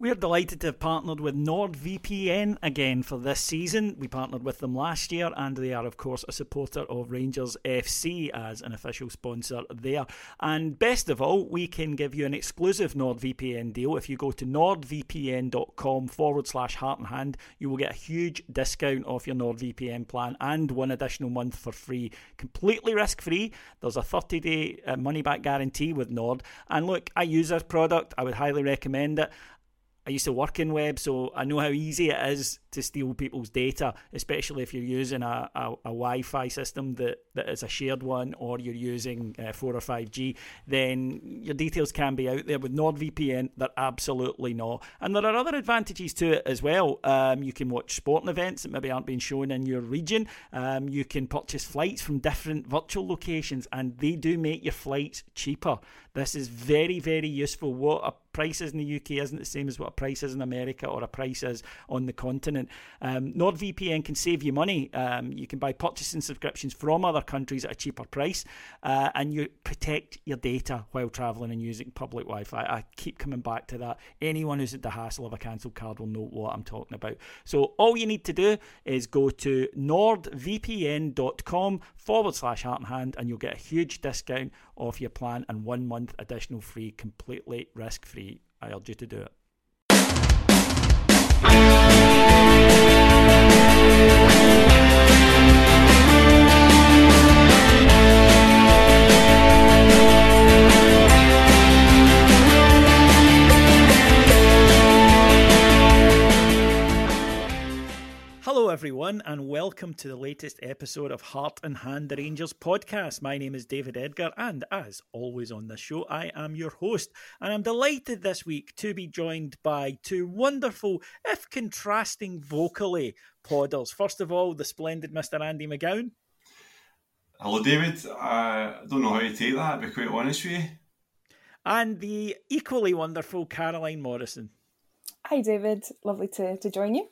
We're delighted to have partnered with NordVPN again for this season. We partnered with them last year, and they are, of course, a supporter of Rangers FC as an official sponsor there. And best of all, we can give you an exclusive NordVPN deal. If you go to nordvpn.com forward slash heart and hand, you will get a huge discount off your NordVPN plan and one additional month for free, completely risk free. There's a 30 day uh, money back guarantee with Nord. And look, I use this product, I would highly recommend it. I used to work in web, so I know how easy it is to steal people's data, especially if you're using a, a, a Wi Fi system that, that is a shared one or you're using uh, 4 or 5G, then your details can be out there. With NordVPN, they're absolutely not. And there are other advantages to it as well. Um, you can watch sporting events that maybe aren't being shown in your region. Um, you can purchase flights from different virtual locations, and they do make your flights cheaper. This is very, very useful. What a price is in the UK isn't the same as what a price is in America or a price is on the continent. Um, NordVPN can save you money. Um, you can buy purchasing subscriptions from other countries at a cheaper price, uh, and you protect your data while travelling and using public Wi Fi. I keep coming back to that. Anyone who's at the hassle of a cancelled card will know what I'm talking about. So, all you need to do is go to nordvpn.com forward slash heart and hand, and you'll get a huge discount off your plan and one month additional free, completely risk free. I urge you to do it. Everyone, and welcome to the latest episode of Heart and Hand the Rangers podcast. My name is David Edgar, and as always on this show, I am your host. And I'm delighted this week to be joined by two wonderful, if contrasting vocally, podders. First of all, the splendid Mr. Andy McGowan. Hello, David. I don't know how you take that, to be quite honest with you. And the equally wonderful Caroline Morrison. Hi, David. Lovely to, to join you.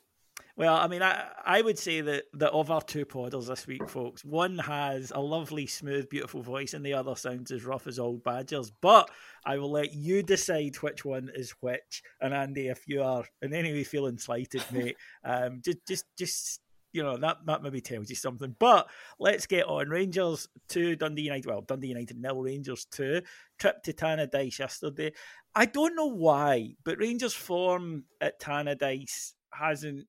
Well, I mean, I, I would say that, that of our two podders this week, folks, one has a lovely, smooth, beautiful voice, and the other sounds as rough as old badgers. But I will let you decide which one is which. And Andy, if you are in any way feeling slighted, mate, um, just just just you know that that maybe tells you something. But let's get on. Rangers two, Dundee United. Well, Dundee United nil, Rangers two. Trip to Tannadice yesterday. I don't know why, but Rangers form at Tannadice hasn't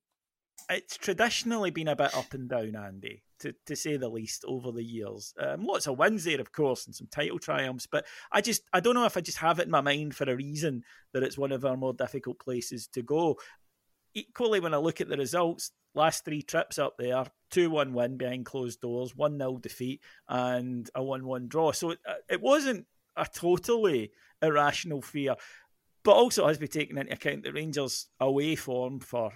it's traditionally been a bit up and down, Andy, to, to say the least, over the years. Um, lots of wins there, of course, and some title triumphs, but I just I don't know if I just have it in my mind for a reason that it's one of our more difficult places to go. Equally, when I look at the results, last three trips up there, 2 1 win behind closed doors, 1 0 defeat, and a 1 1 draw. So it, uh, it wasn't a totally irrational fear. But also has to be taken into account that Rangers' away form for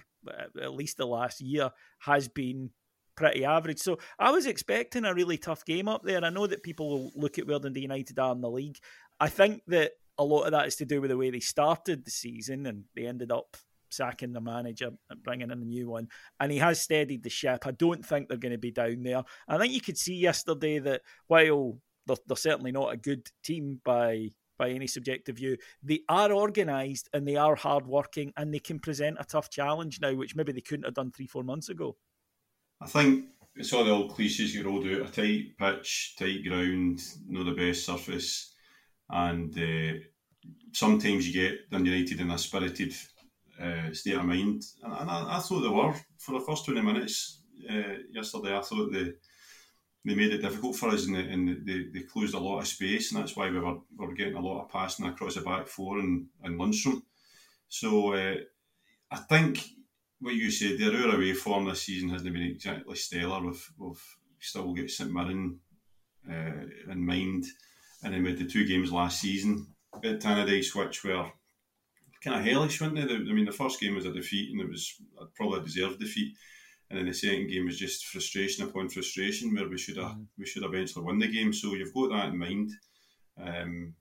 at least the last year, has been pretty average. So I was expecting a really tough game up there. I know that people will look at where Dundee United are in the league. I think that a lot of that is to do with the way they started the season and they ended up sacking the manager and bringing in a new one. And he has steadied the ship. I don't think they're going to be down there. I think you could see yesterday that while they're, they're certainly not a good team by by any subjective view, they are organised and they are hardworking and they can present a tough challenge now, which maybe they couldn't have done three, four months ago. I think it's all the old cliches you rolled out: a tight pitch, tight ground, not the best surface, and uh, sometimes you get United in a spirited uh, state of mind. And, and I, I, thought they were for the first 20 minutes uh, yesterday. I thought they they made it difficult for us and, they, and they, they closed a lot of space, and that's why we were, we were getting a lot of passing across the back four and, and Lundstram. So uh, I think what you said, their hour away form this season hasn't been exactly stellar. We've, we've still got St Mirren uh, in mind, and then with the two games last season at Tannadice, which were kind of hellish, weren't they? I mean, the first game was a defeat, and it was probably a deserved defeat. And then the second game was just frustration upon frustration, where we should have mm. we should eventually won the game. So you've got that in mind. Um,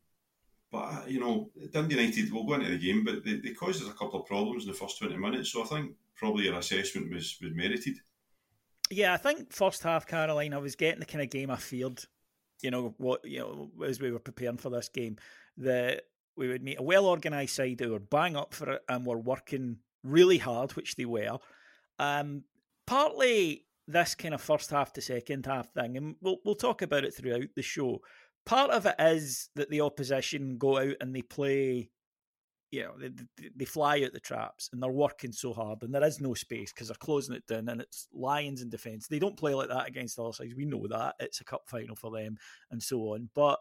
but you know, Dundee United will go into the game, but they, they caused us a couple of problems in the first twenty minutes. So I think probably your assessment was was merited. Yeah, I think first half, Caroline, I was getting the kind of game I feared. You know what? You know, as we were preparing for this game, that we would meet a well organised side who were bang up for it and were working really hard, which they were. Um, partly this kind of first half to second half thing, and we'll we'll talk about it throughout the show. Part of it is that the opposition go out and they play, you know, they, they fly out the traps and they're working so hard, and there is no space because they're closing it down, and it's lions in defence. They don't play like that against the other sides. We know that it's a cup final for them, and so on. But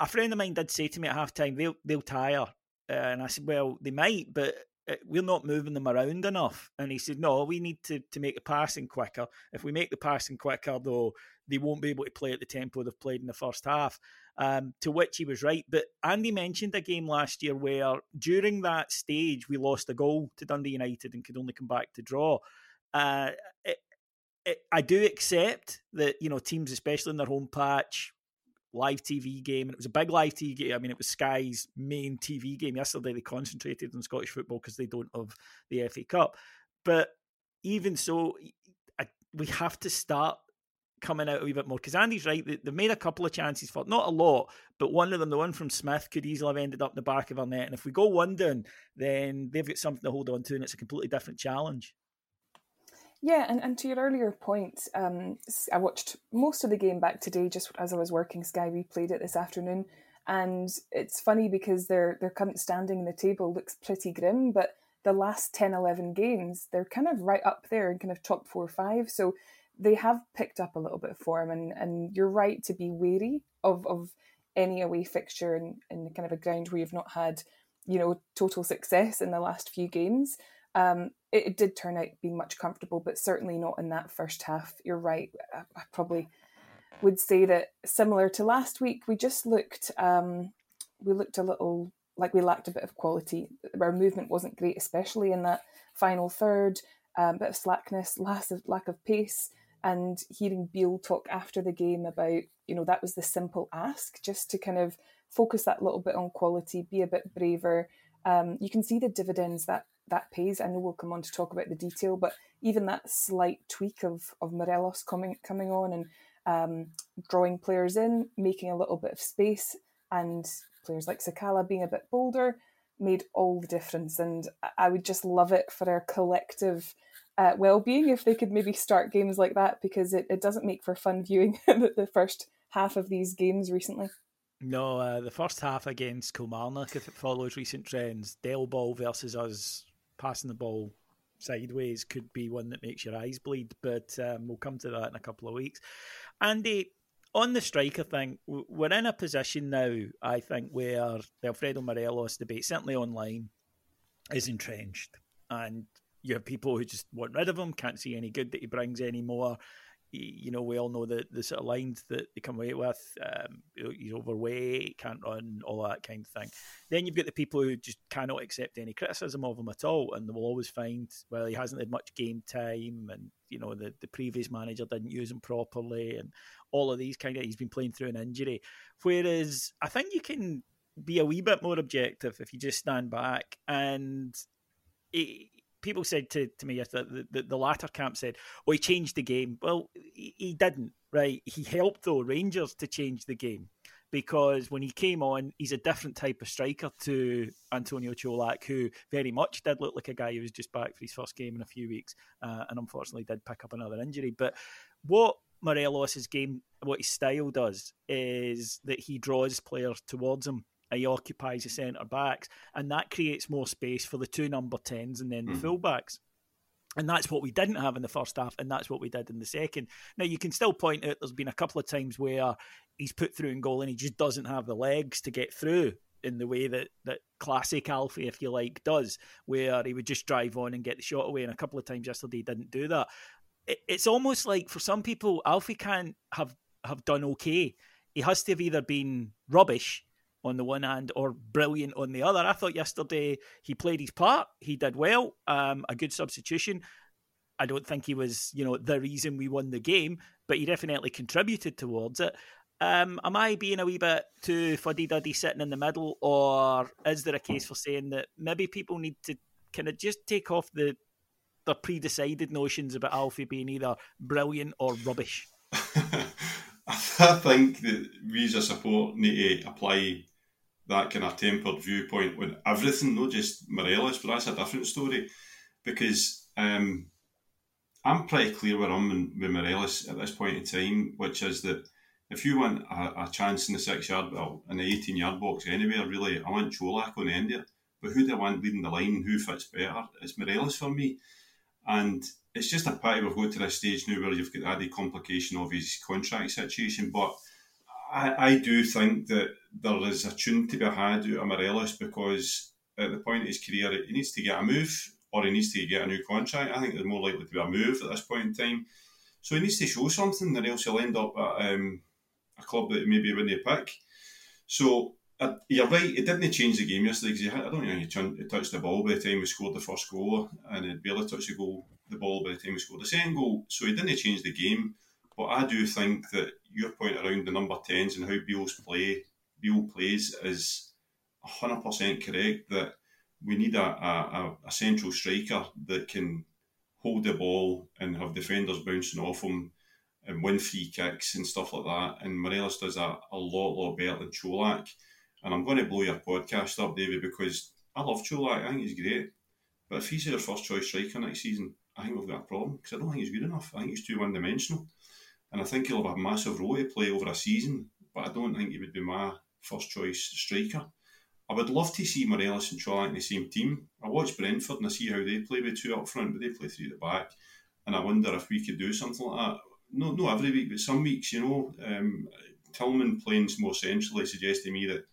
a friend of mine did say to me at half time, they'll, they'll tire. Uh, and I said, well, they might, but we're not moving them around enough. And he said, no, we need to, to make the passing quicker. If we make the passing quicker, though, they won't be able to play at the tempo they've played in the first half. Um, to which he was right. But Andy mentioned a game last year where during that stage we lost a goal to Dundee United and could only come back to draw. Uh, it, I do accept that you know teams, especially in their home patch, live TV game, and it was a big live TV game. I mean, it was Sky's main TV game yesterday. They concentrated on Scottish football because they don't have the FA Cup. But even so, I, we have to start coming out a wee bit more because Andy's right. They, have made a couple of chances for not a lot, but one of them, the one from Smith, could easily have ended up in the back of our net. And if we go one down, then they've got something to hold on to, and it's a completely different challenge. Yeah, and, and to your earlier point, um, I watched most of the game back today just as I was working. Sky replayed it this afternoon, and it's funny because their their current standing in the table looks pretty grim, but the last 10, 11 games, they're kind of right up there in kind of top four five. So they have picked up a little bit of form, and, and you're right to be wary of, of any away fixture in, in kind of a ground where you've not had, you know, total success in the last few games. Um, it, it, did turn out being much comfortable, but certainly not in that first half. You're right. I, I probably would say that similar to last week, we just looked um, we looked a little like we lacked a bit of quality. Our movement wasn't great, especially in that final third. Um, bit of slackness, lack of lack of pace, and hearing Beale talk after the game about you know that was the simple ask, just to kind of focus that little bit on quality, be a bit braver. Um, you can see the dividends that that pays. I know we'll come on to talk about the detail, but even that slight tweak of of Morelos coming coming on and um, drawing players in, making a little bit of space, and players like Sakala being a bit bolder made all the difference. And I would just love it for our collective uh, well-being if they could maybe start games like that because it, it doesn't make for fun viewing the first half of these games recently. No, uh, the first half against Kilmarnock, if it follows recent trends, Del Ball versus us passing the ball sideways could be one that makes your eyes bleed, but um, we'll come to that in a couple of weeks. Andy, on the striker thing, we're in a position now, I think, where the Alfredo Morelos debate, certainly online, is entrenched. And you have people who just want rid of him, can't see any good that he brings anymore you know, we all know the, the sort of lines that they come away with. Um, he's overweight, can't run, all that kind of thing. Then you've got the people who just cannot accept any criticism of him at all, and they will always find, well, he hasn't had much game time, and you know, the, the previous manager didn't use him properly, and all of these kind of. He's been playing through an injury. Whereas I think you can be a wee bit more objective if you just stand back. And it, people said to, to me yesterday, the, the, the, latter camp said, oh, he changed the game. Well, he, he didn't, right? He helped, though, Rangers to change the game because when he came on, he's a different type of striker to Antonio Colak, who very much did look like a guy who was just back for his first game in a few weeks, uh, and unfortunately did pick up another injury. But what Morelos' game, what his style does, is that he draws players towards him. He occupies the centre backs, and that creates more space for the two number tens and then the mm. fullbacks. And that's what we didn't have in the first half, and that's what we did in the second. Now, you can still point out there's been a couple of times where he's put through in goal and he just doesn't have the legs to get through in the way that, that classic Alfie, if you like, does, where he would just drive on and get the shot away. And a couple of times yesterday, he didn't do that. It, it's almost like for some people, Alfie can't have, have done okay. He has to have either been rubbish on the one hand or brilliant on the other. I thought yesterday he played his part. He did well, um, a good substitution. I don't think he was, you know, the reason we won the game, but he definitely contributed towards it. Um, am I being a wee bit too fuddy duddy sitting in the middle, or is there a case for saying that maybe people need to kind of just take off the the pre-decided notions about Alfie being either brilliant or rubbish? I think that we as a support need to apply that kind of tempered viewpoint with everything, not just Morelos, but that's a different story. Because um, I'm pretty clear where I'm with Morelos at this point in time, which is that if you want a, a chance in the six yard, well, in the 18 yard box anywhere, really, I want Colak on the end there. But who do I want leading the line? Who fits better? It's Morelos for me. And it's just a pity we've got to this stage now where you've got the added complication of his contract situation. But I, I do think that there is a tune to be had out of Morelos because at the point of his career, he needs to get a move or he needs to get a new contract. I think there's more likely to be a move at this point in time. So he needs to show something, or else he'll end up at um, a club that maybe wouldn't pick. So uh, you're right, it didn't change the game yesterday because I don't think he, he touched the ball by the time he scored the first goal and he barely touched the goal, the ball by the time he scored the second goal. So he didn't change the game. But I do think that your point around the number 10s and how Beale's play, Beale plays is 100% correct that we need a, a, a central striker that can hold the ball and have defenders bouncing off him and win free kicks and stuff like that. And Morelos does that a lot, lot better than Colak. And I'm going to blow your podcast up, David, because I love Colak. I think he's great. But if he's our first choice striker next season, I think we've got a problem because I don't think he's good enough. I think he's too one dimensional. And I think he'll have a massive role to play over a season, but I don't think he would be my first choice striker. I would love to see Morelos and Colak in the same team. I watch Brentford and I see how they play with two up front, but they play three at the back. And I wonder if we could do something like that no, not every week, but some weeks, you know, um, Tillman playing more centrally suggests to me that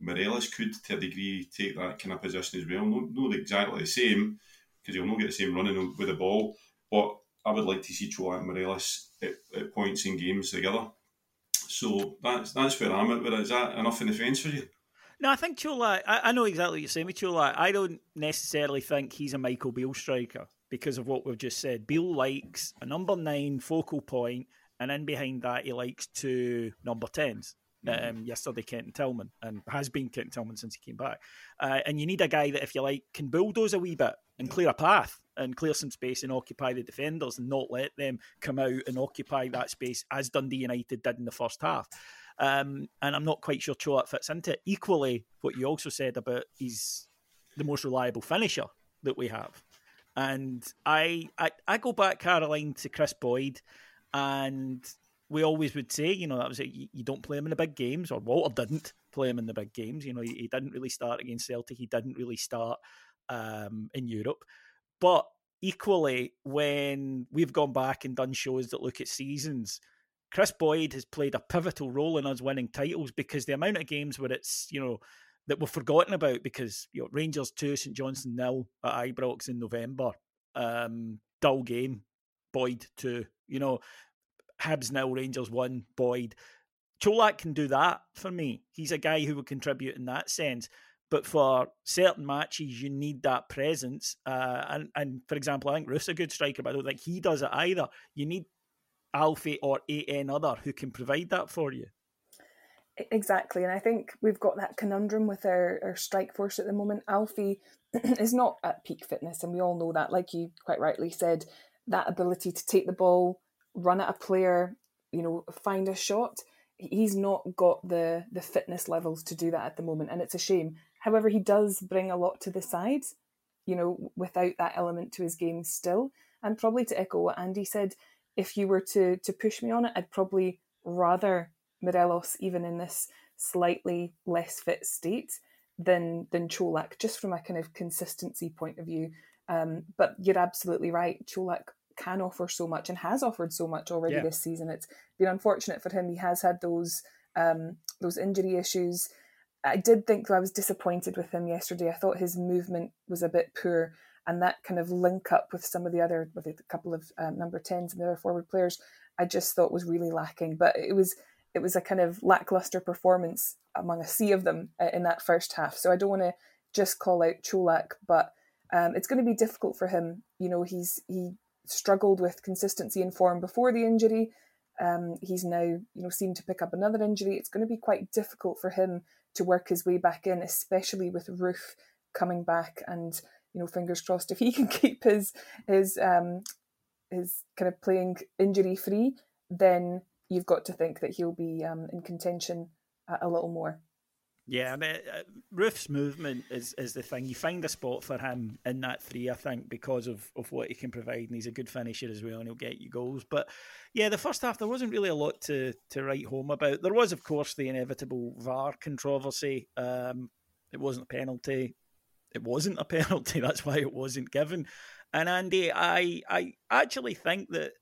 Morelos could, to a degree, take that kind of position as well. Not, not exactly the same, because he'll not get the same running with the ball, but I would like to see Colak and Morelos at, at, points in games together. So that's that's where I'm at with it. Is that enough in the fence for you? No, I think Colak, I, I know exactly what you're saying with Colak. I don't necessarily think he's a Michael Beale striker because of what we've just said. Beale likes a number nine focal point, and in behind that, he likes two number 10s. Mm-hmm. Um, yesterday, Kent and Tillman, and has been Kent and Tillman since he came back. Uh, and you need a guy that, if you like, can bulldoze a wee bit and clear a path and clear some space and occupy the defenders and not let them come out and occupy that space as Dundee United did in the first half. Um, and I'm not quite sure Colak fits into it. Equally, what you also said about he's the most reliable finisher that we have. And I, I, I go back, Caroline, to Kris Boyd, and we always would say, you know, that was it. You don't play him in the big games, or Walter didn't play him in the big games. You know, he, he didn't really start against Celtic. He didn't really start um, in Europe. But equally, when we've gone back and done shows that look at seasons, Kris Boyd has played a pivotal role in us winning titles because the amount of games where it's, you know, that we've forgotten about because you know Rangers two, St Johnstone nil at Ibrox in November. Um, dull game, Boyd two. You know, Hibs nil, Rangers one, Boyd. Colak can do that for me. He's a guy who would contribute in that sense. But for certain matches, you need that presence. Uh, and, and for example, I think Roofe's a good striker, but I don't think he does it either. You need Alfie or a another who can provide that for you Exactly, and I think we've got that conundrum with our, our strike force at the moment. Alfie is not at peak fitness, and we all know that. Like you quite rightly said, that ability to take the ball, run at a player, you know, find a shot. He's not got the the fitness levels to do that at the moment, and it's a shame. However, he does bring a lot to the side, you know, without that element to his game still. And probably to echo what Andy said, if you were to to push me on it, I'd probably rather Morelos even in this slightly less fit state than than Colak, just from a kind of consistency point of view. Um, but you're absolutely right. Colak can offer so much and has offered so much already yeah. this season. It's been unfortunate for him. He has had those um, those injury issues. I did think though I was disappointed with him yesterday. I thought his movement was a bit poor, and that kind of link up with some of the other with a couple of um, number tens and the other forward players, I just thought was really lacking. But it was it was a kind of lackluster performance among a sea of them uh, in that first half. So I don't want to just call out Colak, but um, it's going to be difficult for him. You know, he's he struggled with consistency and form before the injury. Um, he's now, you know, seemed to pick up another injury. It's going to be quite difficult for him to work his way back in, especially with Roofe coming back. And you know, fingers crossed if he can keep his his um, his kind of playing injury free, then you've got to think that he'll be um, in contention a, a little more. Yeah, I mean, uh, Roofe's movement is, is the thing. You find a spot for him in that three, I think, because of, of what he can provide, and he's a good finisher as well, and he'll get you goals. But yeah, the first half there wasn't really a lot to to write home about. There was, of course, the inevitable VAR controversy. Um, it wasn't a penalty. It wasn't a penalty. That's why it wasn't given. And Andy, I I actually think that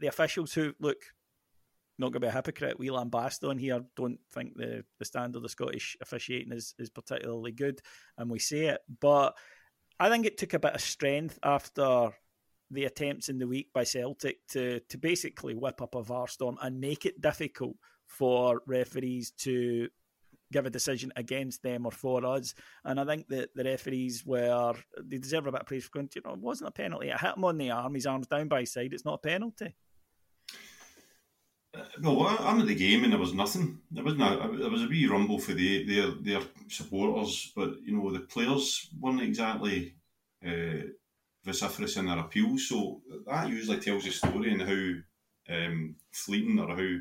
the officials who look not going to be a hypocrite. We lambast on here. Don't think the, the standard of Scottish officiating is, is particularly good, and we say it. But I think it took a bit of strength after the attempts in the week by Celtic to to basically whip up a VAR storm and make it difficult for referees to give a decision against them or for us. And I think that the referees were they deserve a bit of praise for going, you know, it wasn't a penalty. I hit him on the arm, his arm's down by his side, it's not a penalty. Well, I'm at the game and there was nothing. There wasn't. A, there was a wee rumble for the their their supporters, but you know the players weren't exactly uh, vociferous in their appeals. So that usually tells a story and how um, fleeting or how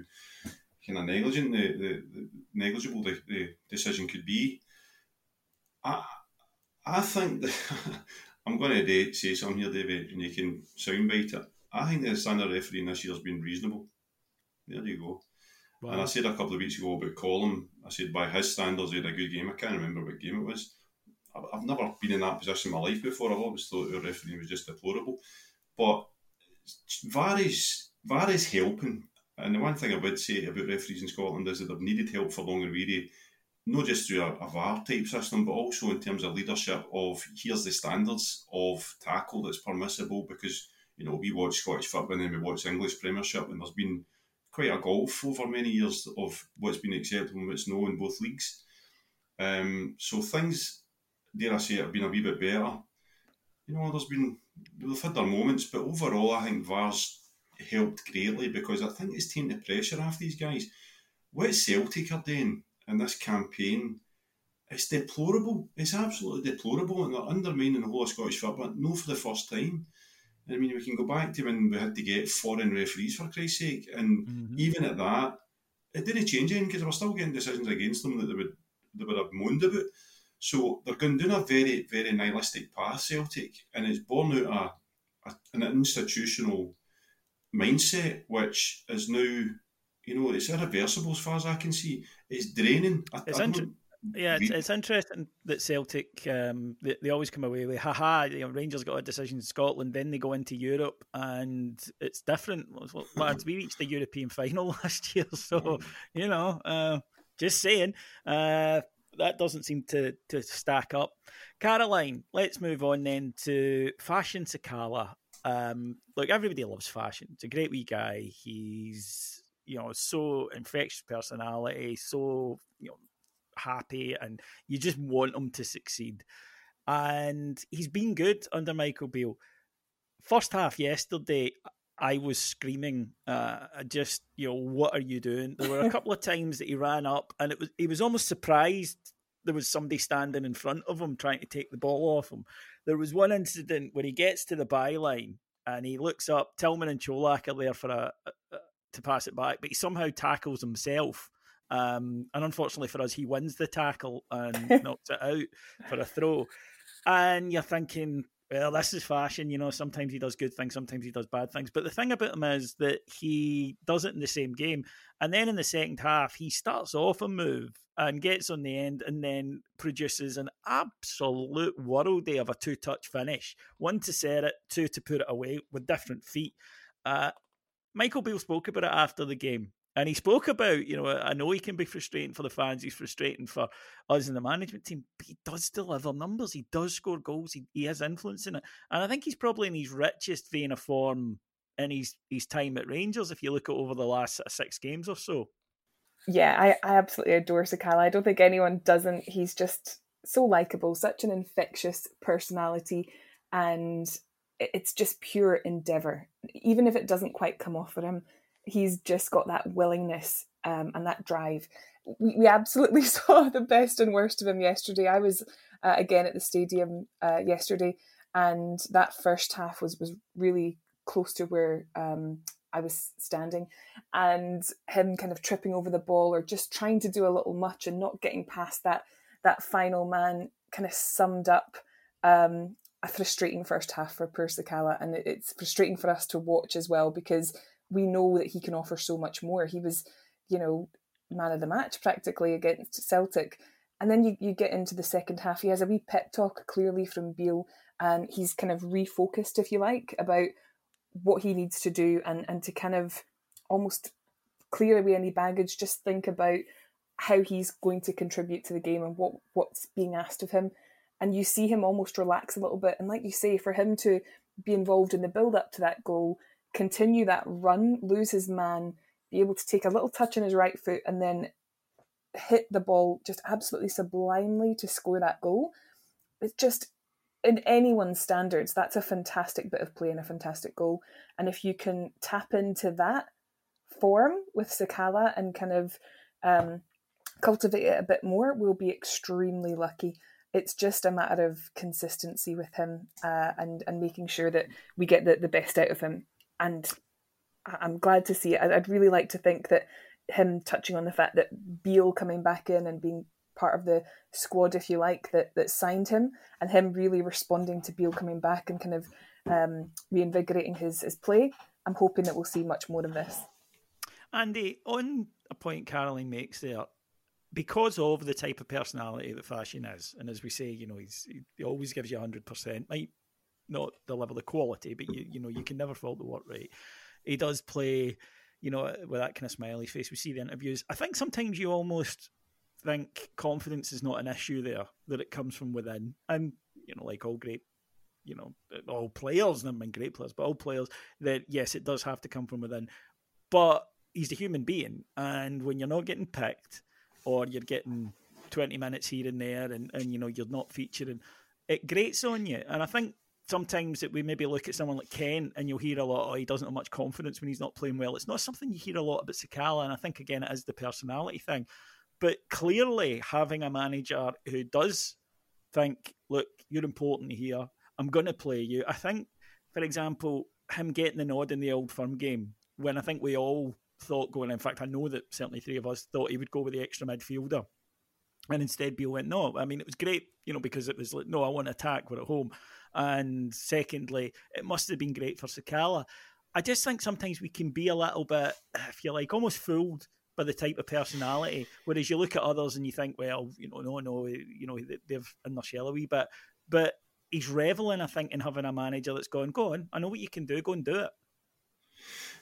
kind of negligent the, the, the negligible the, the, decision could be. I I think that I'm going to say something here, David, and you can soundbite it. I think the standard referee this year has been reasonable. There you go. Wow. And I said a couple of weeks ago about Collum, I said by his standards, he had a good game. I can't remember what game it was. I've never been in that position in my life before. I've always thought the referee was just deplorable. But VAR is, VAR is helping. And the one thing I would say about referees in Scotland is that they've needed help for long and weary, not just through a, a VAR type system, but also in terms of leadership of here's the standards of tackle that's permissible because, you know, we watch Scottish football and then we watch English Premiership and there's been quite a gulf over many years of what's been acceptable and what's no in both leagues. Um, so things, dare I say, have been a wee bit better. You know, there's been they've had their moments, but overall, I think VAR's helped greatly because I think it's taken the pressure off these guys. What Celtic are doing in this campaign, it's deplorable. It's absolutely deplorable, and they're undermining the whole of Scottish football. No, for the first time. I mean, we can go back to when we had to get foreign referees for Christ's sake, and mm-hmm. even at that, it didn't change anything because they were still getting decisions against them that they would they would have moaned about. So they're going down a very very nihilistic path, Celtic, and it's born out a, a, an institutional mindset which is now, you know, it's irreversible as far as I can see. It's draining. I, it's, inter- yeah, it's, it's interesting that Celtic um, they, they always come away with haha. You know, Rangers got a decision in Scotland, then they go into Europe, and it's different. Lads, we reached the European final last year, so mm. you know, uh, just saying. Uh, that doesn't seem to, to stack up. Caroline, let's move on then to Fashion Sakala. Um, look, everybody loves Fashion. It's a great wee guy. He's you know so infectious personality, so you know happy and you just want him to succeed. And he's been good under Michael Beale. First half yesterday, I was screaming, uh, just you know, what are you doing? There were a couple of times that he ran up, and it was he was almost surprised there was somebody standing in front of him trying to take the ball off him. There was one incident where he gets to the byline and he looks up. Tillman and Čolak are there for a, a, to pass it back, but he somehow tackles himself. Um, and unfortunately for us, he wins the tackle and knocks it out for a throw. And you're thinking, well, this is fashion. You know, sometimes he does good things, sometimes he does bad things. But the thing about him is that he does it in the same game. And then in the second half, he starts off a move and gets on the end and then produces an absolute worldie of a two touch finish. One to set it, two to put it away with different feet. Uh, Michael Beale spoke about it after the game. And he spoke about, you know, I know he can be frustrating for the fans, he's frustrating for us in the management team, but he does deliver numbers. He does score goals. He, he has influence in it. And I think he's probably in his richest vein of form in his, his time at Rangers, if you look at over the last six games or so. Yeah, I, I absolutely adore Sakala. I don't think anyone doesn't. He's just so likable, such an infectious personality, and it's just pure endeavour. Even if it doesn't quite come off for him, he's just got that willingness um, and that drive. We, we absolutely saw the best and worst of him yesterday. I was uh, again at the stadium uh, yesterday, and that first half was was really close to where um, I was standing, and him kind of tripping over the ball or just trying to do a little much and not getting past that that final man kind of summed up um, a frustrating first half for Persicala, and it's frustrating for us to watch as well because we know that he can offer so much more. He was, you know, man of the match practically against Celtic. And then you, you get into the second half. He has a wee pep talk clearly from Beale, and he's kind of refocused, if you like, about what he needs to do and, and to kind of almost clear away any baggage. Just think about how he's going to contribute to the game and what, what's being asked of him. And you see him almost relax a little bit. And like you say, for him to be involved in the build up to that goal continue that run, lose his man, be able to take a little touch in his right foot, and then hit the ball just absolutely sublimely to score that goal. It's just in anyone's standards, that's a fantastic bit of play and a fantastic goal. And if you can tap into that form with Sakala and kind of um, cultivate it a bit more, we'll be extremely lucky. It's just a matter of consistency with him uh, and and making sure that we get the, the best out of him and I'm glad to see it. I'd really like to think that him touching on the fact that Beale coming back in and being part of the squad, if you like, that that signed him, and him really responding to Beale coming back and kind of um, reinvigorating his his play. I'm hoping that we'll see much more of this. Andy, on a point Caroline makes there, because of the type of personality that Fashion is, and as we say, you know, he's he always gives you hundred percent. Might not the quality, but you you know you can never fault the work rate. He does play, you know, with that kind of smiley face. We see the interviews. I think sometimes you almost think confidence is not an issue there; that it comes from within. And you know, like all great, you know, all players, I mean great players, but all players, that yes, it does have to come from within. But he's a human being, and when you're not getting picked, or you're getting 20 minutes here and there and, and you know you're not featuring it grates on you and i think sometimes that we maybe look at someone like Kent and you'll hear a lot, oh, he doesn't have much confidence when he's not playing well. It's not something you hear a lot about Sakala, and I think again it is the personality thing. But clearly, having a manager who does think, look, you're important here, I'm going to play you. I think, for example, him getting the nod in the old firm game when I think we all thought going. In fact, I know that certainly three of us thought he would go with the extra midfielder. And instead, Beale went, no. I mean, it was great, you know, because it was like, no, I want to attack, we're at home. And secondly, it must have been great for Sakala. I just think sometimes we can be a little bit, if you like, almost fooled by the type of personality. Whereas you look at others and you think, well, you know, no, no, you know, they've in their shell a wee bit. But he's reveling, I think, in having a manager that's going, go on, I know what you can do, go and do it.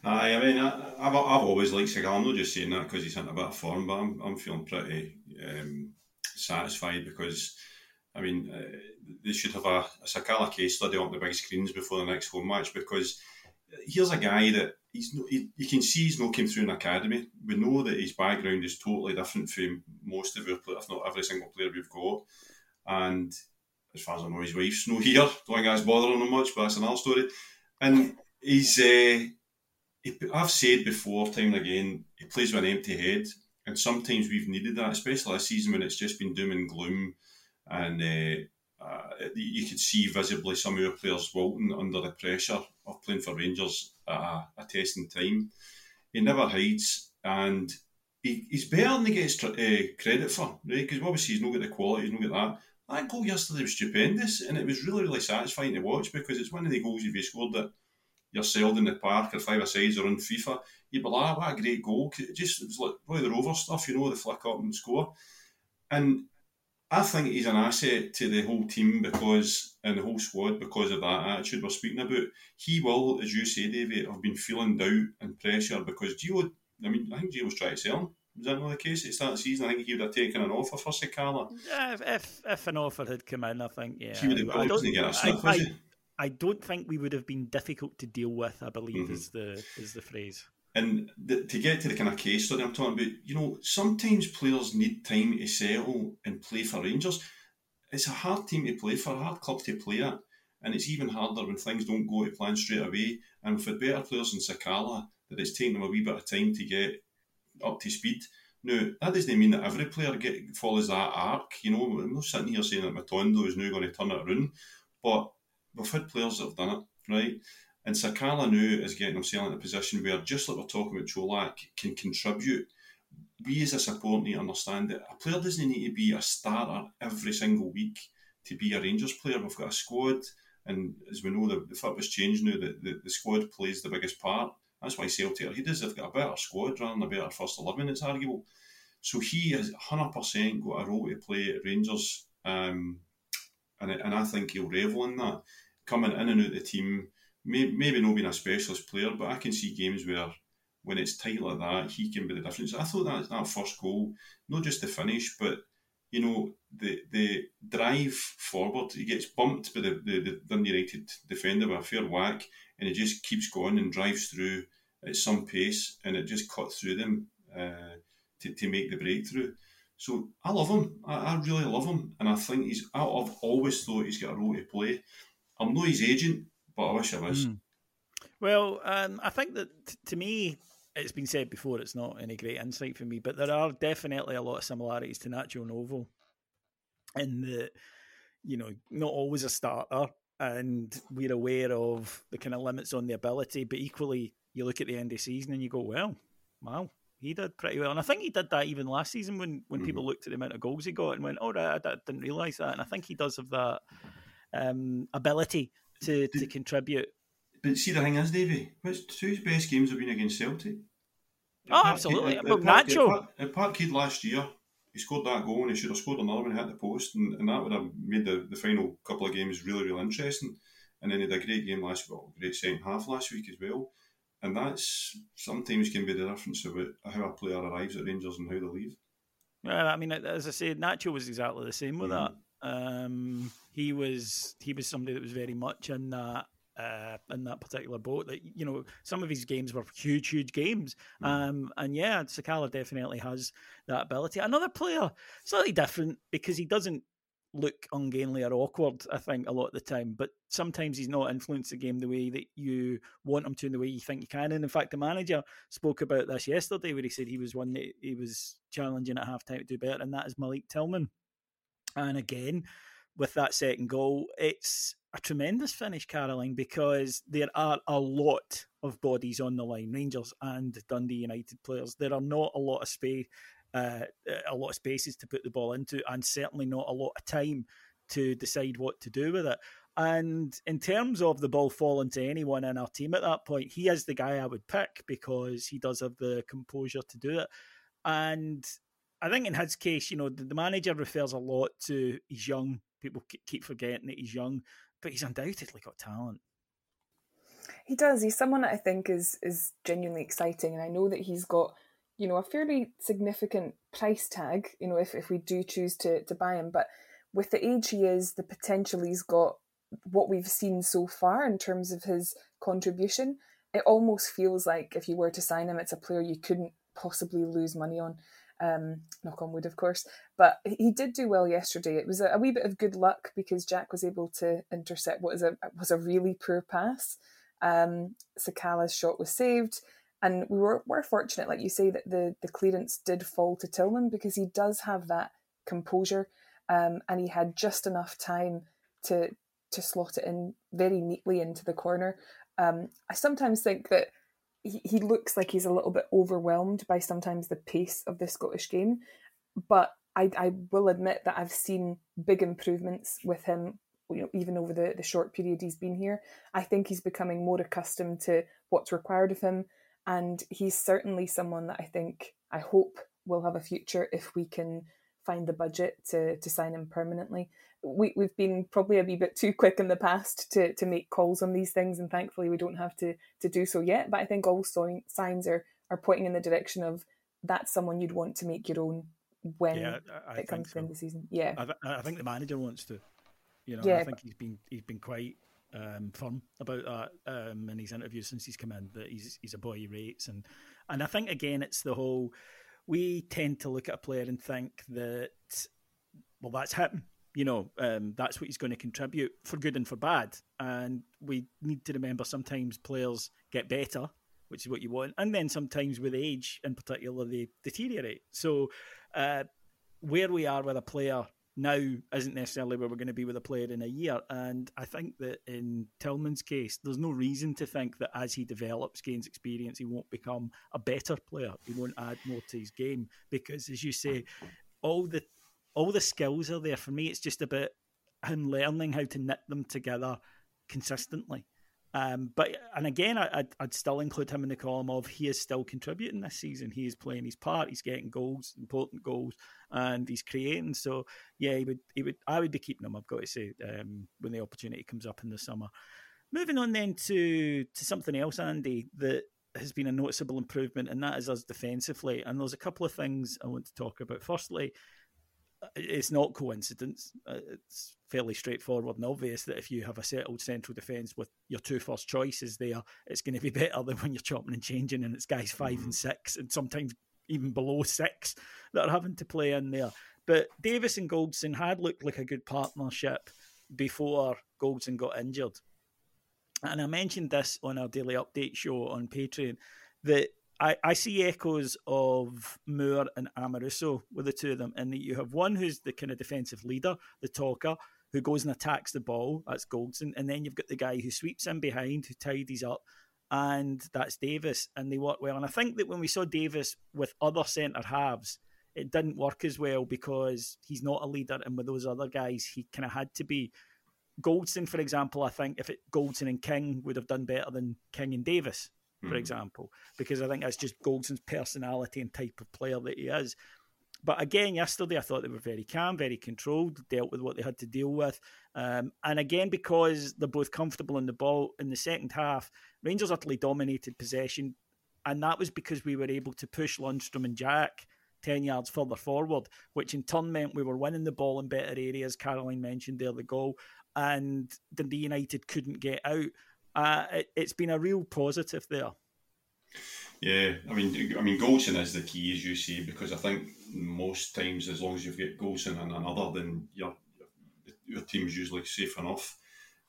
Aye, I mean, I, have I've always liked Sakala. I'm not just saying that because he's in a bit of form, but I'm, I'm feeling pretty um, satisfied because I mean, uh, they should have a, a Sakala case study on the big screens before the next home match because here's a guy that he's no, he, you can see he's not came through an academy. We know that his background is totally different from most of our players, if not every single player we've got. And as far as I know, his wife's no here. Don't think that's bothering him much, but that's another story. And he's uh, I've said before, time and again, he plays with an empty head, and sometimes we've needed that, especially a season when it's just been doom and gloom, and uh, uh, you could see visibly some of our players wilting under the pressure of playing for Rangers at a, a testing time. He never hides, and he, he's better than he gets uh, credit for, right? Because obviously he's not got the quality, he's not got that. That goal yesterday was stupendous, and it was really, really satisfying to watch because it's one of the goals you've scored that you're sailed in the park or five sides or on FIFA. You'd be like, ah, what a great goal. It just it was like Roy the Rover stuff, you know, the flick up and score. And I think he's an asset to the whole team because and the whole squad because of that attitude we're speaking about. He will, as you say, David, have been feeling doubt and pressure because Gio. I mean, I think Gio was trying to sell him. Was that not the case at the start of the season? I think he would have taken an offer for Sakala. Yeah, if, if, an offer had come in, I think yeah. He would have got, to get a sniff, I, I, I, don't think we would have been difficult to deal with. I believe mm-hmm. is the is the phrase. And to get to the kind of case study I'm talking about, you know, sometimes players need time to settle and play for Rangers. It's a hard team to play for, a hard club to play at, and it's even harder when things don't go to plan straight away. And we've better players in Sakala that it's taken them a wee bit of time to get up to speed. Now, that doesn't mean that every player get follows that arc. You know, I'm not sitting here saying that Matondo is now going to turn it around, but we've had players that have done it, right? And Sakala now is getting himself in a position where, just like we're talking about Čolak, can contribute. We as a support need to understand that a player doesn't need to be a starter every single week to be a Rangers player. We've got a squad, and as we know, the, the football's changed now, the, the, the squad plays the biggest part. That's why Celtic are he does. They've got a better squad rather than a better first 11, it's arguable. So he has 100% got a role to play at Rangers, um, and, and I think he'll revel in that. Coming in and out the team, maybe, not being a specialist player, but I can see games where when it's tight like that, he can be the difference. I thought that that first goal, not just the finish, but you know the the drive forward. He gets bumped by the the, the Dundee United defender with a fair whack, and he just keeps going and drives through at some pace, and it just cut through them uh, to to make the breakthrough. So I love him. I, I really love him, and I think he's. I've always thought he's got a role to play. I'm not his agent, but I wish I was. Mm. Well, um, I think that t- to me, it's been said before, it's not any great insight for me, but there are definitely a lot of similarities to Nacho Novo in that, you know, not always a starter, and we're aware of the kind of limits on the ability, but equally, you look at the end of the season and you go, well, wow, he did pretty well. And I think he did that even last season when, when mm people looked at the amount of goals he got and went, oh, I, I didn't realise that. And I think he does have that um, ability to, to contribute. But see, the thing is, Davey, which two best games have been against Celtic? Oh, absolutely. At, at, Park, Nacho. At, Parkhead last year, he scored that goal and he should have scored another one, he hit the post, and, and that would have made the, the final couple of games really, really interesting. And then he had a great game last week, well, great second half last week as well. And that's sometimes can be the difference about how a player arrives at Rangers and how they leave. Yeah, I mean, as I said, Nacho was exactly the same with mm. that. Um, he was he was somebody that was very much in that uh, in that particular boat. That you know, some of his games were huge, huge games. Mm. Um, and yeah, Sakala definitely has that ability. Another player, slightly different because he doesn't look ungainly or awkward. I think a lot of the time, but sometimes he's not influenced the game the way that you want him to, in the way you think you can. And in fact, the manager spoke about this yesterday, where he said he was one that he was challenging at halftime to do better, and that is Malik Tillman. And again, with that second goal, it's a tremendous finish, Caroline, because there are a lot of bodies on the line, Rangers and Dundee United players. There are not a lot of space, uh, a lot of spaces to put the ball into, and certainly not a lot of time to decide what to do with it. And in terms of the ball falling to anyone in our team at that point, he is the guy I would pick because he does have the composure to do it. And I think in his case, you know, the, the manager refers a lot to he's young. People keep forgetting that he's young, but he's undoubtedly got talent. He does. He's someone that I think is is genuinely exciting, and I know that he's got you know a fairly significant price tag. You know, if if we do choose to to buy him, but with the age he is, the potential he's got, what we've seen so far in terms of his contribution, it almost feels like if you were to sign him, it's a player you couldn't possibly lose money on. Um, knock on wood, of course. But he did do well yesterday. It was a, wee bit of good luck because Jack was able to intercept what is a was a really poor pass, Um, Sakala's shot was saved, and we were, were fortunate, like you say, that the, the clearance did fall to Tillman because he does have that composure um, and he had just enough time to to slot it in very neatly into the corner. Um, I sometimes think that he, he looks like he's a little bit overwhelmed by sometimes the pace of the Scottish game, but I, I will admit that I've seen big improvements with him you know, even over the, the short period he's been here. I think he's becoming more accustomed to what's required of him. And he's certainly someone that I think, I hope, will have a future if we can find the budget to, to sign him permanently. We, we've been probably a wee bit too quick in the past to, to make calls on these things, and thankfully we don't have to, to do so yet. But I think all signs are, are pointing in the direction of that's someone you'd want to make your own when yeah, I, I it comes to the end of the season. Yeah, I, th- I, think the manager wants to. You know, yeah, I think he's been he's been quite um, firm about that um, in his interviews since he's come in. That he's he's a boy he rates, and and I think again it's the whole. We tend to look at a player and think that well that's him. You know, um, that's what he's going to contribute for good and for bad. And we need to remember sometimes players get better, which is what you want, and then sometimes with age, in particular, they deteriorate. So uh, where we are with a player now isn't necessarily where we're going to be with a player in a year. And I think that in Tillman's case, there's no reason to think that as he develops, gains experience, he won't become a better player. He won't add more to his game because, as you say, all the all the skills are there. For me, it's just about him learning how to knit them together consistently. Um, but and again, I, would I'd still include him in the column of he is still contributing this season. He is playing his part. He's getting goals, important goals, and he's creating. So yeah, he would he would I would be keeping him. I've got to say um, when the opportunity comes up in the summer. Moving on then to to something else, Andy, that has been a noticeable improvement, and that is us defensively. And there's a couple of things I want to talk about. Firstly, it's not coincidence. Uh, it's fairly straightforward and obvious that if you have a settled central defence with your two first choices there, it's going to be better than when you're chopping and changing and it's guys 5 mm-hmm. and six and sometimes even below six that are having to play in there. But Davies and Goldson had looked like a good partnership before Goldson got injured. And I mentioned this on our daily update show on Patreon that I, I see echoes of Moore and Amoruso with the two of them, and you have one who's the kind of defensive leader, the talker, who goes and attacks the ball. That's Goldson, and then you've got the guy who sweeps in behind, who tidies up, and that's Davies, and they work well. And I think that when we saw Davies with other centre halves, it didn't work as well because he's not a leader, and with those other guys, he kind of had to be. Goldson, for example, I think if it Goldson and King would have done better than King and Davies for mm. example, because I think that's just Goldson's personality and type of player that he is. But again, yesterday I thought they were very calm, very controlled, dealt with what they had to deal with. Um, and again, because they're both comfortable in the ball in the second half, Rangers utterly dominated possession. And that was because we were able to push Lundstram and Jack 10 yards further forward, which in turn meant we were winning the ball in better areas. Caroline mentioned there the goal, and Dundee United couldn't get out uh, it, has been a real positive there. Yeah, I mean, I mean, Goldson is the key, as you say, because I think most times, as long as you've got Goldson and another, then your your team's usually safe enough.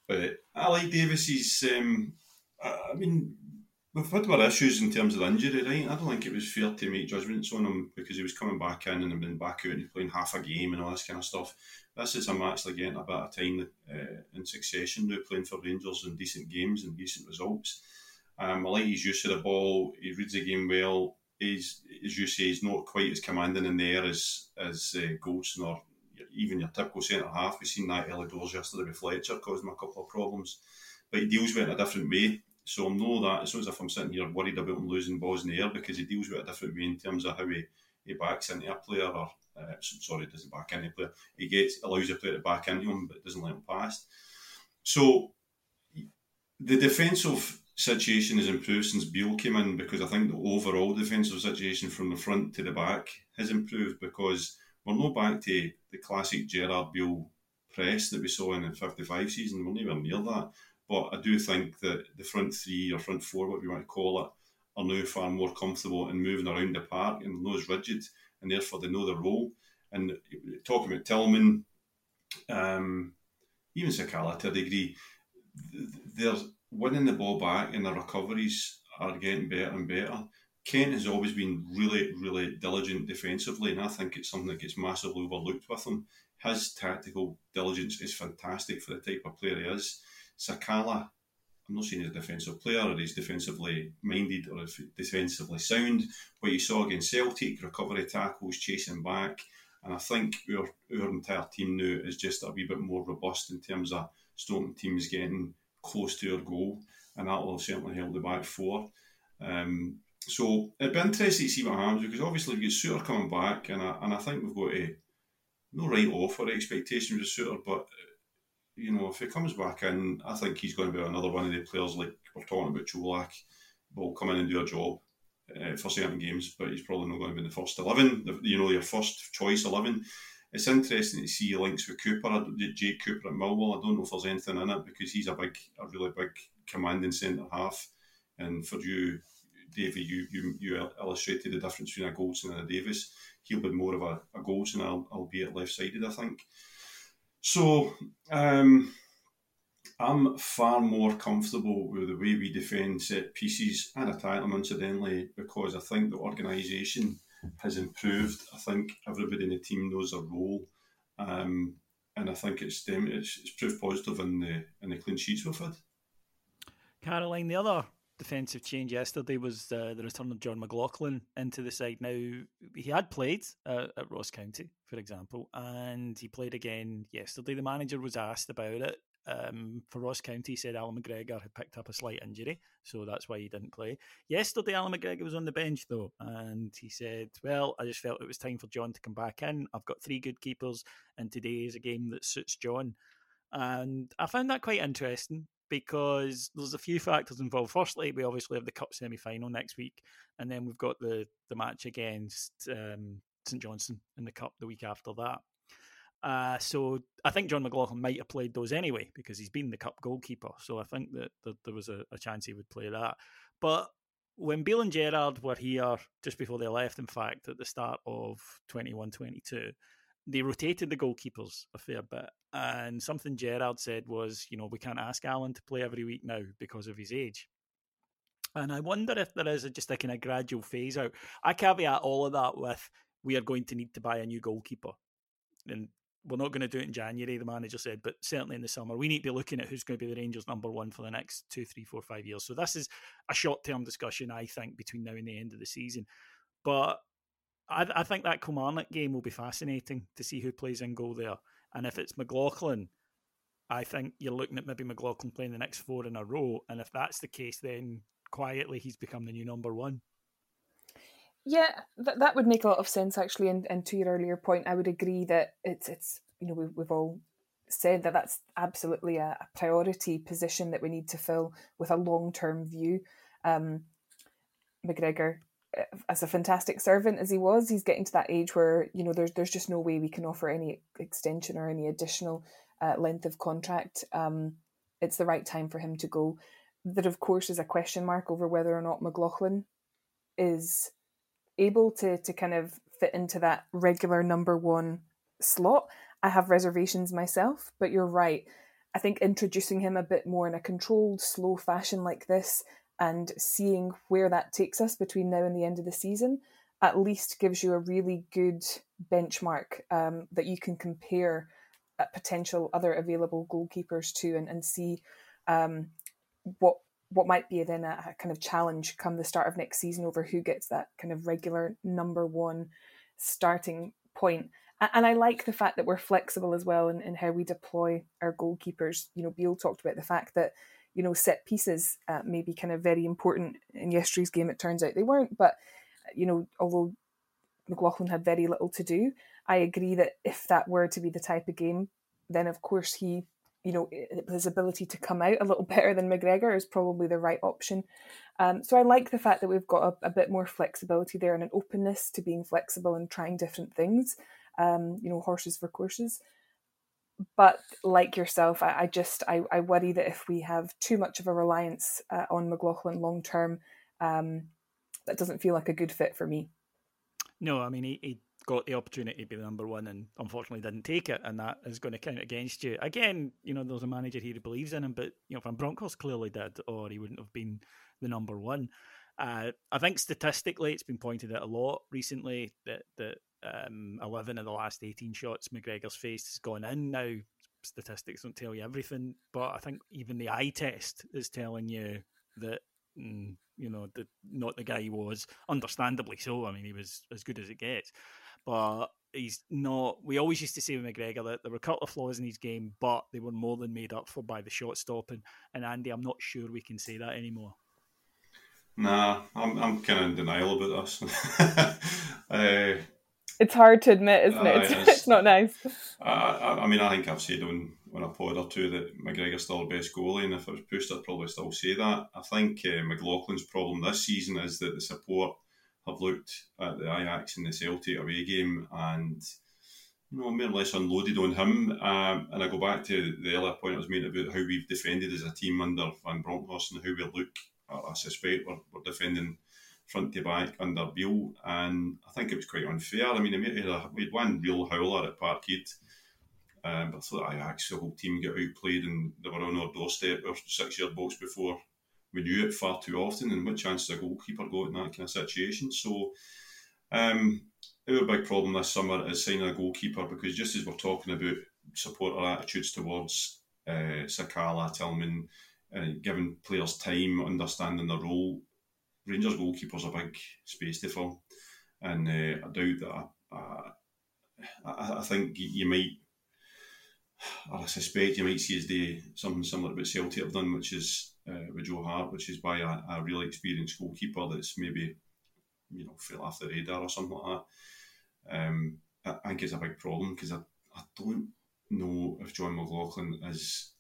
But I like Davies's. Um, I mean, we've had our issues in terms of injury, right? I don't think it was fair to make judgments on him because he was coming back in and been back out and playing half a game and all this kind of stuff. This is him actually getting a bit of time uh, in succession now, playing for Rangers in decent games and decent results. Um, I like his use of the ball. He reads the game well. He's, as you say, he's not quite as commanding in there as as uh, Goldson or even your typical centre half. We've seen that early doors yesterday with Fletcher causing him a couple of problems, but he deals with it in a different way. So I'm know that it's not as if I'm sitting here worried about him losing balls in the air because he deals with it a different way in terms of how he, he backs into a player or uh, sorry, doesn't back into a player. He gets allows a player to back into him but doesn't let him pass. So the defensive situation has improved since Beale came in because I think the overall defensive situation from the front to the back has improved because we're not back to the classic Gerrard Beale press that we saw in the 55 season. We're nowhere near that. But I do think that the front three or front four, what want to call it, are now far more comfortable in moving around the park and not as rigid, and therefore they know their role. And talking about Tillman, um, even Sakala to a degree, they're winning the ball back and the recoveries are getting better and better. Kent has always been really, really diligent defensively, and I think it's something that gets massively overlooked with him. His tactical diligence is fantastic for the type of player he is. Sakala, I'm not saying he's a defensive player or he's defensively minded or defensively sound, but you saw against Celtic, recovery tackles, chasing back. And I think our, our entire team now is just a wee bit more robust in terms of stopping teams getting close to our goal, and that will certainly help the back four. Um, so it'd be interesting to see what happens because obviously we've got Souttar coming back, and I, and I think we've got a no right off our expectations with Souttar, but you know if he comes back in, I think he's going to be another one of the players like we're talking about Colak will come in and do a job uh, for certain games, but he's probably not going to be in the first eleven. You know, your first choice eleven. It's interesting to see links with Cooper, Jake Cooper at Millwall. I don't know if there's anything in it because he's a big, a really big commanding centre half, and for you Davy, you, you, you illustrated the difference between a Goldson and a Davies. He'll be more of a, a Goldson, albeit left sided, I think. So um, I'm far more comfortable with the way we defend set pieces and attack them, incidentally, because I think the organisation has improved. I think everybody in the team knows their role. Um, and I think it's, it's it's proved positive in the in the clean sheets we've had. Caroline, the other defensive change yesterday was uh, the return of Jon McLaughlin into the side. Now, he had played uh, at Ross County, for example, and he played again yesterday. The manager was asked about it. Um, for Ross County, he said Allan McGregor had picked up a slight injury, so that's why he didn't play. Yesterday, Allan McGregor was on the bench, though, and he said, Well, I just felt it was time for John to come back in. I've got three good keepers, and today is a game that suits John." And I found that quite interesting because there's a few factors involved. Firstly, we obviously have the cup semi final next week, and then we've got the the match against um, St Johnstone in the cup the week after that. Uh, so I think Jon McLaughlin might have played those anyway because he's been the cup goalkeeper. So I think that, that there was a, a, chance he would play that. But when Beale and Gerrard were here just before they left, in fact, at the start of 21 22, they rotated the goalkeepers a fair bit. And something Gerrard said was, you know, we can't ask Allan to play every week now because of his age. And I wonder if there is a, just a kind of gradual phase out. I caveat all of that with we are going to need to buy a new goalkeeper. And we're not going to do it in January, the manager said, but certainly in the summer. We need to be looking at who's going to be the Rangers' number one for the next two, three, four, five years. So this is a short term discussion, I think, between now and the end of the season. But I, I think that Kilmarnock game will be fascinating to see who plays in goal there. And if it's McLaughlin, I think you're looking at maybe McLaughlin playing the next four in a row. And if that's the case, then quietly he's become the new number one. Yeah, that that would make a lot of sense actually. And, and to your earlier point, I would agree that it's it's you know we've we've all said that that's absolutely a, a priority position that we need to fill with a long term view. Um, McGregor as a fantastic servant as he was, he's getting to that age where you know there's there's just no way we can offer any extension or any additional uh, length of contract. Um, it's the right time for him to go. That of course is a question mark over whether or not McLaughlin is able to to kind of fit into that regular number one slot. I have reservations myself, but you're right. I think introducing him a bit more in a controlled, slow fashion like this and seeing where that takes us between now and the end of the season at least gives you a really good benchmark um, that you can compare potential other available goalkeepers to and, and see um, what what might be then a, a, kind of challenge come the start of next season over who gets that kind of regular number one starting point. And I like the fact that we're flexible as well in, in how we deploy our goalkeepers. You know, Beale talked about the fact that you know, set pieces uh, may be kind of very important in yesterday's game. It turns out they weren't, but you know, although McLaughlin had very little to do, I agree that if that were to be the type of game, then of course he, you know, his ability to come out a little better than McGregor is probably the right option. Um, so I like the fact that we've got a, a, bit more flexibility there and an openness to being flexible and trying different things. Um, you know, horses for courses but like yourself, I, I just I, I, worry that if we have too much of a reliance uh, on McLaughlin long term, um, that doesn't feel like a good fit for me. No, I mean he, he got the opportunity to be the number one and unfortunately didn't take it, and that is going to count against you. Again, you know, there's a manager here who believes in him, but you know, Van Bronckhorst clearly did, or he wouldn't have been the number one. Uh, I think statistically, it's been pointed out a lot recently that that um, 11 of the last 18 shots McGregor's faced has gone in. Now, statistics don't tell you everything, but I think even the eye test is telling you that mm, you know the, not the guy he was. Understandably so. I mean, he was as good as it gets, but he's not. We always used to say with McGregor that there were a couple of flaws in his game, but they were more than made up for by the shot stopping. And Andy, I'm not sure we can say that anymore. Nah, I'm I'm kind of in denial about this. uh, it's hard to admit, isn't it? It's, it's, it's not nice. I, I, mean, I think I've said on, on a pod or two that McGregor's still the best goalie, and if I was pushed, I'd probably still say that. I think uh, McLaughlin's problem this season is that the support have looked at the Ajax and the Celtic away game and you know, more or less unloaded on him. Um, and I go back to the earlier point I was made about how we've defended as a team under Van Bronckhorst and how we look I suspect we're, we're defending front to back under Beale, and I think it was quite unfair. I mean, we had, we had one real howler at Parkhead, um, but I thought Ajax, the whole team got outplayed and they were on our doorstep, our six yard box before we knew it far too often. And what chance does a goalkeeper got in that kind of situation? So, um, our big problem this summer is signing a goalkeeper because just as we're talking about supporter attitudes towards uh, Sakala, Tillman, uh, giving players time, understanding their role. Rangers goalkeeper's a big space to fill, and uh, I doubt that. I, I, I, think you might, I suspect you might see as the something similar to what Celtic have done, which is uh, with Joe Hart, which is by a, a really experienced goalkeeper that's maybe you know fell off the radar or something like that. Um, I, I think it's a big problem because I, I don't know if Jon McLaughlin is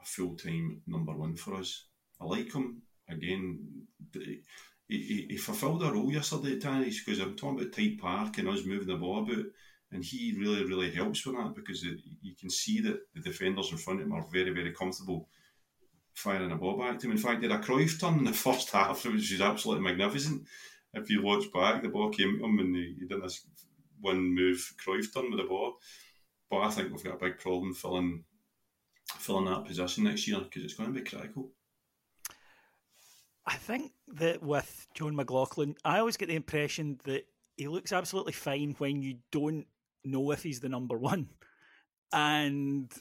a full time number one for us. I like him again. He, he, he fulfilled a role yesterday Tannis because I'm talking about tight park and us moving the ball about, and he really really helps with that because it, you can see that the defenders in front of him are very very comfortable firing a ball back to him. In fact, had a Cruyff turn in the first half, which is absolutely magnificent. If you watch back, the ball came to him and he, he did this one move Cruyff turn with the ball. But I think we've got a big problem filling filling that position next year because it's going to be critical. I think that with Jon McLaughlin, I always get the impression that he looks absolutely fine when you don't know if he's the number one. And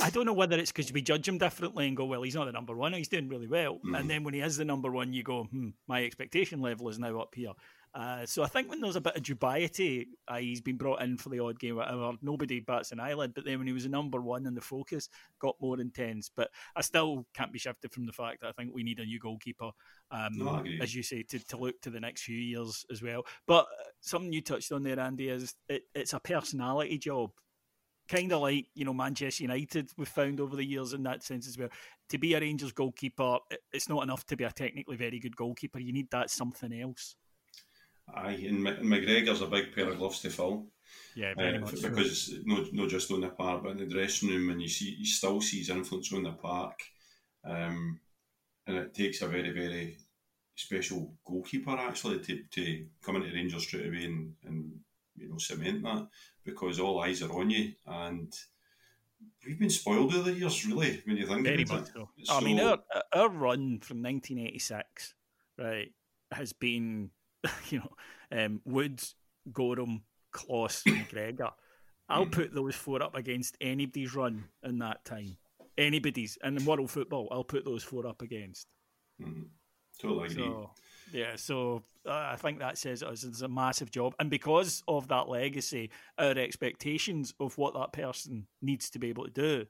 I don't know whether it's because we judge him differently and go, well, he's not the number one, he's doing really well. Mm. And then when he is the number one, you go, hmm, my expectation level is now up here. Uh, so I think when there's a bit of dubiety, uh, he's been brought in for the odd game, whatever, nobody bats an eyelid. But then when he was a number one and the focus got more intense. But I still can't be shifted from the fact that I think we need a new goalkeeper, um, no, as you say, to, to look to the next few years as well. But uh, something you touched on there, Andy, is it, it's a personality job. Kind of like you know Manchester United, we've found over the years in that sense as well. To be a Rangers goalkeeper, it's not enough to be a technically very good goalkeeper. You need that something else. Aye, and McGregor's a big pair of gloves to fill. Yeah, very uh, much because so. not not just on the park, but in the dressing room, and you see you still see his influence on the park, um, and it takes a very very special goalkeeper actually to, to come into Rangers straight away and, and you know cement that because all eyes are on you and we've been spoiled over the years really when you think very about it. So. So, I mean our, our run from 1986 right has been you know, um, Woods, Goram, Klos, McGregor. I'll hmm. put those four up against anybody's run in that time. Anybody's and in world football, I'll put those four up against. Mm-hmm. Totally agree. So, yeah, so uh, I think that says it's a massive job, and because of that legacy, our expectations of what that person needs to be able to do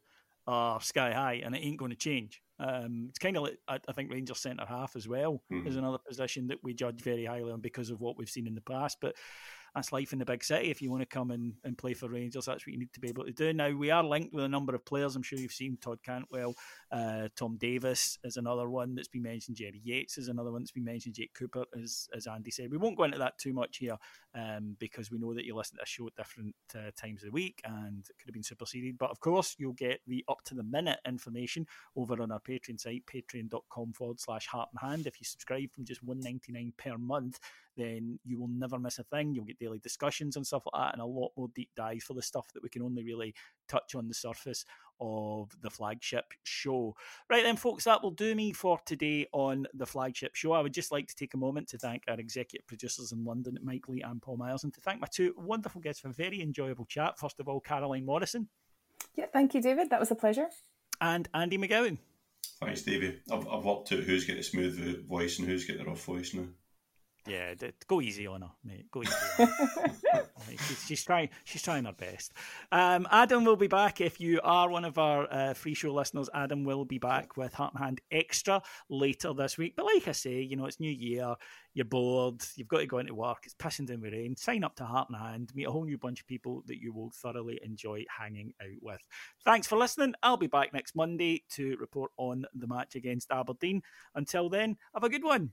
are sky high, and it ain't going to change. Um, it's kind of like I, I, think Rangers centre half as well mm-hmm. is another position that we judge very highly on because of what we've seen in the past. But that's life in the big city. If you want to come and, and play for Rangers, that's what you need to be able to do. Now, we are linked with a number of players. I'm sure you've seen Todd Cantwell, uh, Tom Davies is another one that's been mentioned. Jerry Yates is another one that's been mentioned. Jake Cooper, as, as Andy said. We won't go into that too much here um, because we know that you listen to a show at different uh, times of the week and it could have been superseded. But of course, you'll get the up to the minute information over on our Patreon site, patreon.com forward slash heart and hand. If you subscribe from just one ninety nine per month, then you will never miss a thing. You'll get daily discussions and stuff like that, and a lot more deep dive for the stuff that we can only really touch on the surface of the flagship show. Right then, folks, that will do me for today on the flagship show. I would just like to take a moment to thank our executive producers in London, Mike Lee and Paul Miles, and to thank my two wonderful guests for a very enjoyable chat. First of all, Caroline Morrison. Yeah, thank you, David. That was a pleasure. And Andy McGowan. Thanks, Davey. I've, I've worked out who's got the smooth voice and who's got the rough voice now. Yeah, go easy on her, mate. Go easy. On her. she's, she's, trying. She's trying her best. Um, Adam will be back. If you are one of our uh, free show listeners, Adam will be back with Heart and Hand Extra later this week. But like I say, you know, it's New Year. You're bored. You've got to go into work. It's pissing down with rain. Sign up to Heart and Hand. Meet a whole new bunch of people that you will thoroughly enjoy hanging out with. Thanks for listening. I'll be back next Monday to report on the match against Aberdeen. Until then, have a good one.